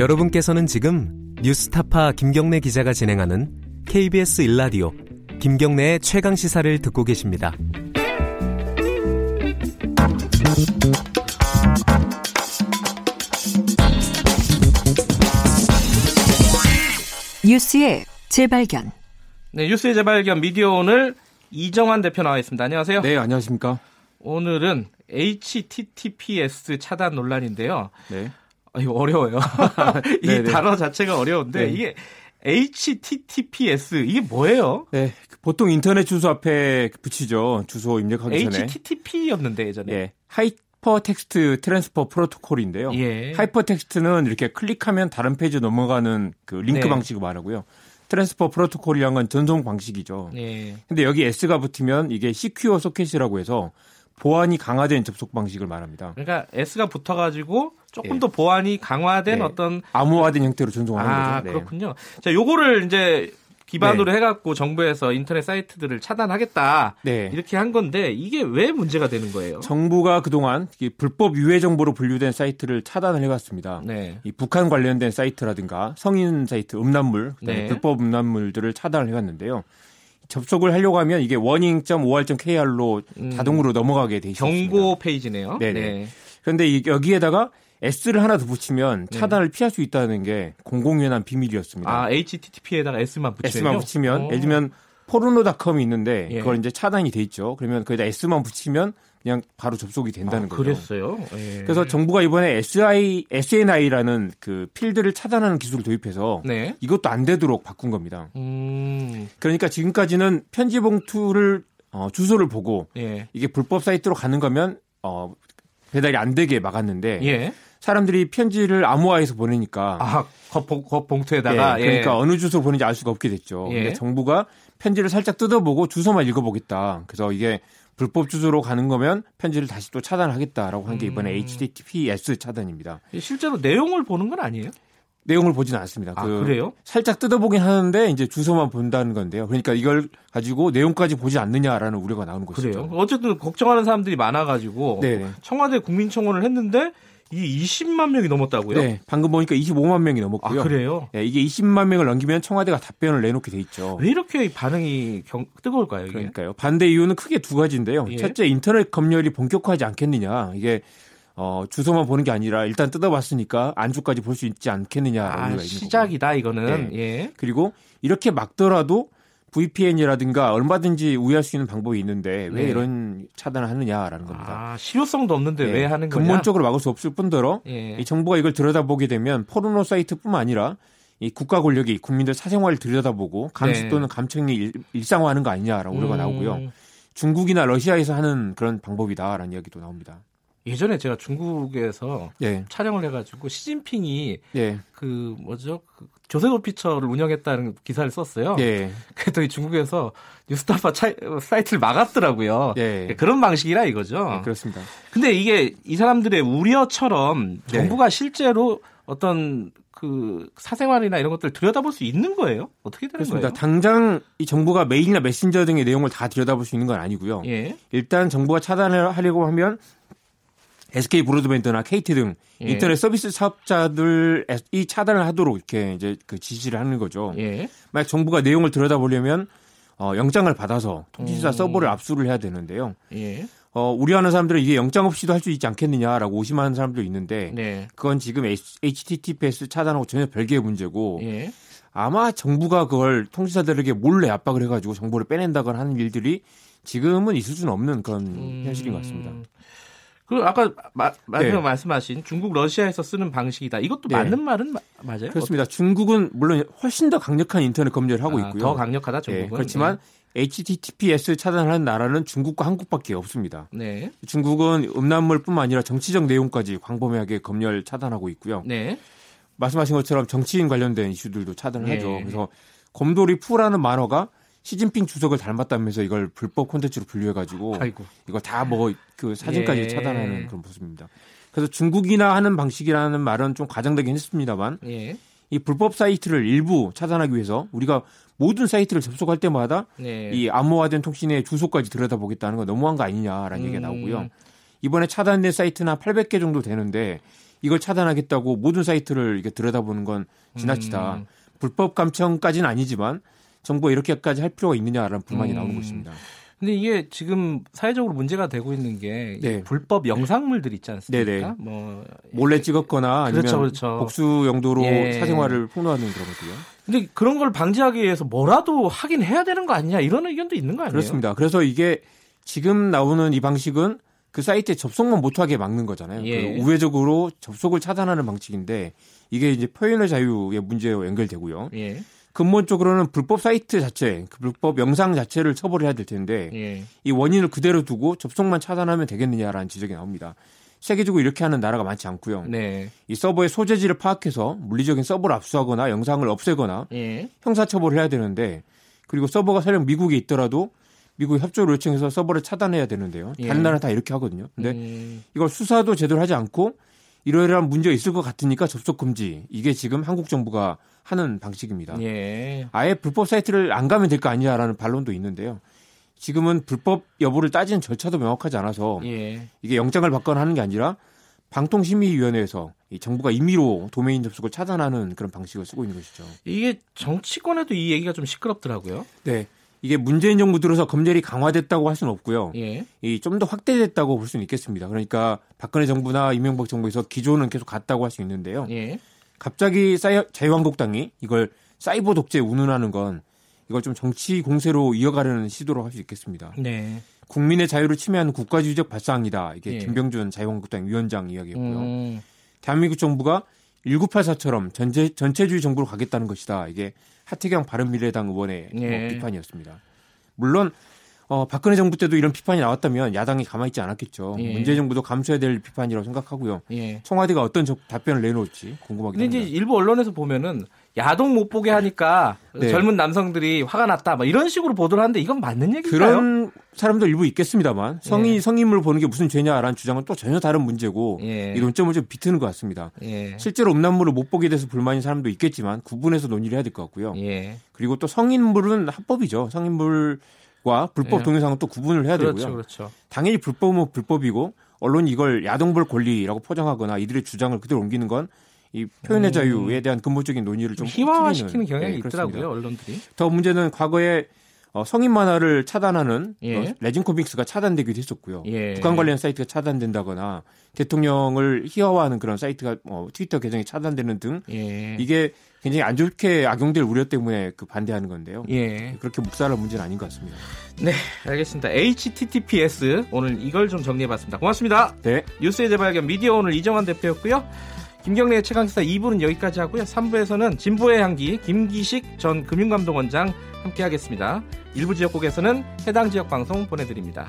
여러분께서는 지금 뉴스타파 김경래 기자가 진행하는 KBS 일라디오 김경래의 최강 시사를 듣고 계십니다. 뉴스의 재발견. 네, 뉴스의 재발견 미디어 오늘 이정환 대표 나와 있습니다. 안녕하세요. 네, 안녕하십니까. 오늘은 HTTPS 차단 논란인데요. 네. 아, 이거 어려워요. 이 네네. 단어 자체가 어려운데 네. 이게 HTTPS 이게 뭐예요? 네, 보통 인터넷 주소 앞에 붙이죠. 주소 입력하기 전에. HTTP였는데 예전에. 예, Hypertext Transfer Protocol인데요. 예. 하이퍼 텍스트는 이렇게 클릭하면 다른 페이지 넘어가는 그 링크 네. 방식을 말하고요. Transfer Protocol이란 건 전송 방식이죠. 예. 근데 여기 S가 붙으면 이게 secure socket이라고 해서 보안이 강화된 접속 방식을 말합니다. 그러니까 S가 붙어가지고 조금 예. 더 보안이 강화된 네. 어떤 암호화된 형태로 전송하는 아 거죠. 네. 그렇군요. 자, 요거를 이제 기반으로 해갖고 정부에서 인터넷 사이트들을 차단하겠다 네. 이렇게 한 건데 이게 왜 문제가 되는 거예요? 정부가 그동안 이 불법 유해 정보로 분류된 사이트를 차단을 해왔습니다. 네. 이 북한 관련된 사이트라든가 성인 사이트, 음란물, 네. 불법 음란물들을 차단을 해왔는데요. 접속을 하려고 하면 이게 warning.or.kr로 음. 자동으로 넘어가게 돼 있습니다. 경고 페이지네요. 네네. 네. 그런데 이- 여기에다가 S를 하나 더 붙이면 네. 차단을 피할 수 있다는 게 공공연한 비밀이었습니다. 아 HTTP에다가 S만 붙이면 S만 붙이면 예를 들면 포르노닷컴이 있는데 예. 그걸 이제 차단이 돼 있죠. 그러면 거기다 S만 붙이면 그냥 바로 접속이 된다는 아, 거죠. 그랬어요. 예. 그래서 정부가 이번에 SI, SNI라는 그 필드를 차단하는 기술을 도입해서 네. 이것도 안 되도록 바꾼 겁니다. 음. 그러니까 지금까지는 편지 봉투를 어, 주소를 보고 예. 이게 불법 사이트로 가는 거면 어, 배달이 안 되게 막았는데 예. 사람들이 편지를 암호화해서 보내니까 아, 겉, 봉- 겉 봉투에다가 예, 그러니까 어느 주소로 보내는지 알 수가 없게 됐죠. 예. 근데 정부가 편지를 살짝 뜯어보고 주소만 읽어보겠다. 그래서 이게 불법 주소로 가는 거면 편지를 다시 또 차단하겠다라고 한 게 이번에 음. HTTPS 차단입니다. 예. 실제로 내용을 보는 건 아니에요? 내용을 보지는 않습니다. 아, 그 그래요? 살짝 뜯어보긴 하는데 이제 주소만 본다는 건데요. 그러니까 이걸 가지고 내용까지 보지 않느냐라는 우려가 나오는 것이죠. 그래요. 어쨌든 걱정하는 사람들이 많아가지고 네. 청와대 국민청원을 했는데 이게 20만 명이 넘었다고요? 네, 방금 보니까 25만 명이 아 넘었고요. 그래요? 예, 이게 20만 명을 넘기면 청와대가 답변을 내놓게 돼 있죠. 왜 이렇게 반응이 경- 뜨거울까요? 이게? 그러니까요. 반대 이유는 크게 두 가지인데요. 예. 첫째, 인터넷 검열이 본격화하지 않겠느냐. 이게 어, 주소만 보는 게 아니라 일단 뜯어봤으니까 안주까지 볼 수 있지 않겠느냐라는 아, 거고. 시작이다 이거는. 네. 예. 그리고 이렇게 막더라도 VPN이라든가 얼마든지 우회할 수 있는 방법이 있는데 왜 네. 이런 차단을 하느냐라는 겁니다. 아 실효성도 없는데 예, 왜 하는 거냐? 근본적으로 막을 수 없을 뿐더러 예. 이 정부가 이걸 들여다보게 되면 포르노 사이트뿐만 아니라 이 국가 권력이 국민들 사생활을 들여다보고 감시 네. 또는 감청이 일, 일상화하는 거 아니냐라고 우려가 음, 나오고요. 중국이나 러시아에서 하는 그런 방법이다라는 이야기도 나옵니다. 예전에 제가 중국에서 예, 촬영을 해가지고 시진핑이 예, 그 뭐죠 그 조세호 피처를 운영했다는 기사를 썼어요. 예, 그랬더니 중국에서 뉴스타파 차, 사이트를 막았더라고요. 예. 그런 방식이라 이거죠. 네, 그렇습니다. 근데 이게 이 사람들의 우려처럼 네. 정부가 실제로 어떤 그 사생활이나 이런 것들 을 들여다볼 수 있는 거예요? 어떻게 되는 그렇습니다. 거예요? 당장 이 정부가 메일이나 메신저 등의 내용을 다 들여다볼 수 있는 건 아니고요. 예. 일단 정부가 차단을 하려고 하면 SK 브로드밴드나 KT 등 예. 인터넷 서비스 사업자들이 차단을 하도록 이렇게 이제 그 지시를 하는 거죠. 예. 만약 정부가 내용을 들여다보려면 어, 영장을 받아서 통신사 음. 서버를 압수를 해야 되는데요. 예. 어, 우려하는 사람들은 이게 영장 없이도 할 수 있지 않겠느냐라고 의심하는 사람도 있는데 네. 그건 지금 HTTPS 차단하고 전혀 별개의 문제고 예. 아마 정부가 그걸 통신사들에게 몰래 압박을 해가지고 정보를 빼낸다거나 하는 일들이 지금은 있을 수는 없는 그런 음. 현실인 것 같습니다. 그 아까 마, 마지막 네. 말씀하신 중국 러시아에서 쓰는 방식이다. 이것도 네. 맞는 말은 마- 맞아요? 그렇습니다. 중국은 물론 훨씬 더 강력한 인터넷 검열을 하고 아, 있고요. 더 강력하다 예, 중국은. 그렇지만 HTTPS 차단하는 나라는 중국과 한국밖에 없습니다. 네. 중국은 음란물뿐만 아니라 정치적 내용까지 광범위하게 검열 차단하고 있고요. 네. 말씀하신 것처럼 정치인 관련된 이슈들도 차단을 네. 하죠. 그래서 곰돌이 푸라는 만화가 시진핑 주석을 닮았다면서 이걸 불법 콘텐츠로 분류해가지고 아이고. 이거 다 뭐 그 사진까지 예. 차단하는 그런 모습입니다. 그래서 중국이나 하는 방식이라는 말은 좀 과장되긴 했습니다만 예. 이 불법 사이트를 일부 차단하기 위해서 우리가 모든 사이트를 접속할 때마다 네. 이 암호화된 통신의 주소까지 들여다보겠다는 건 너무한 거 아니냐라는 얘기가 음. 나오고요. 이번에 차단된 사이트는 한 800개 정도 되는데 이걸 차단하겠다고 모든 사이트를 이렇게 들여다보는 건 지나치다. 음. 불법 감청까지는 아니지만 정부가 이렇게까지 할 필요가 있느냐라는 불만이 음. 나오는 것입니다. 근데 이게 지금 사회적으로 문제가 되고 있는 게 네. 불법 영상물들 있지 않습니까? 네네. 뭐 몰래 찍었거나 아니면 그렇죠, 그렇죠. 복수 용도로 예. 사생활을 폭로하는 그런 것들요. 근데 그런 걸 방지하기 위해서 뭐라도 하긴 해야 되는 거 아니냐 이런 의견도 있는 거 아니에요? 그렇습니다. 그래서 이게 지금 나오는 이 방식은 그 사이트에 접속만 못하게 막는 거잖아요. 예. 그 우회적으로 접속을 차단하는 방식인데 이게 이제 표현의 자유의 문제와 연결되고요. 예. 근본적으로는 불법 사이트 자체, 그 불법 영상 자체를 처벌해야 될 텐데 예. 이 원인을 그대로 두고 접속만 차단하면 되겠느냐라는 지적이 나옵니다. 세계적으로 이렇게 하는 나라가 많지 않고요. 네. 이 서버의 소재지를 파악해서 물리적인 서버를 압수하거나 영상을 없애거나 예. 형사처벌을 해야 되는데 그리고 서버가 설령 미국에 있더라도 미국 협조를 요청해서 서버를 차단해야 되는데요. 예. 다른 나라 다 이렇게 하거든요. 근데 음, 이걸 수사도 제대로 하지 않고 이러이러한 문제가 있을 것 같으니까 접속 금지. 이게 지금 한국 정부가 하는 방식입니다. 예. 아예 불법 사이트를 안 가면 될 거 아니냐라는 반론도 있는데요. 지금은 불법 여부를 따지는 절차도 명확하지 않아서 예. 이게 영장을 받거나 하는 게 아니라 방통심의위원회에서 이 정부가 임의로 도메인 접속을 차단하는 그런 방식을 쓰고 있는 것이죠. 이게 정치권에도 이 얘기가 좀 시끄럽더라고요. 네. 이게 문재인 정부 들어서 검열이 강화됐다고 할 수는 없고요. 예. 이좀 더 확대됐다고 볼 수는 있겠습니다. 그러니까 박근혜 정부나 이명박 정부에서 기조는 계속 같다고 할 수 있는데요. 예. 갑자기 사이- 자유한국당이 이걸 사이버 독재 운운하는 건 이걸 좀 정치 공세로 이어가려는 시도로 할 수 있겠습니다. 네. 국민의 자유를 침해하는 국가주의적 발상이다. 이게 예. 김병준 자유한국당 위원장 이야기였고요. 음, 대한민국 정부가 1984처럼 전체, 전체주의 정부로 가겠다는 것이다. 이게 하태경 바른미래당 의원의 예. 뭐 비판이었습니다. 물론 어, 박근혜 정부 때도 이런 비판이 나왔다면 야당이 가만히 있지 않았겠죠. 예. 문재인 정부도 감수해야 될 비판이라고 생각하고요. 예. 청와대가 어떤 저- 답변을 내놓을지 궁금하긴 근데 이제 합니다. 일부 언론에서 보면은 야동 못 보게 하니까 네. 젊은 남성들이 화가 났다. 막 이런 식으로 보도를 하는데 이건 맞는 얘기인가요? 그런 사람도 일부 있겠습니다만 성인 예. 성인물 보는 게 무슨 죄냐라는 주장은 또 전혀 다른 문제고 예. 이 논점을 좀 비트는 것 같습니다. 예. 실제로 음란물을 못 보게 돼서 불만인 사람도 있겠지만 구분해서 논의를 해야 될 것 같고요. 예. 그리고 또 성인물은 합법이죠. 성인물 과 불법 예. 동영상은 또 구분을 해야 그렇죠, 되고요. 그렇죠. 당연히 불법은 불법이고 언론이 이걸 야동볼 권리라고 포장하거나 이들의 주장을 그대로 옮기는 건 이 표현의 음. 자유에 대한 근본적인 논의를 좀 희화화시키는 경향이 예, 그렇습니다. 있더라고요, 언론들이. 더 문제는 과거에 어, 성인 만화를 차단하는 예. 어, 레진 코믹스가 차단되기도 했었고요. 예. 북한 관련 사이트가 차단된다거나 대통령을 희화화하는 그런 사이트가 어, 트위터 계정이 차단되는 등 예. 이게 굉장히 안 좋게 악용될 우려 때문에 그 반대하는 건데요. 예. 그렇게 묵살할 문제는 아닌 것 같습니다. 네, 알겠습니다. HTTPS 오늘 이걸 좀 정리해봤습니다. 고맙습니다. 네. 뉴스의 재발견 미디어 오늘 이정환 대표였고요. 김경래의 최강기사 2부는 여기까지 하고요. 3부에서는 진보의 향기 김기식 전 금융감독원장 함께하겠습니다. 일부 지역국에서는 해당 지역 방송 보내드립니다.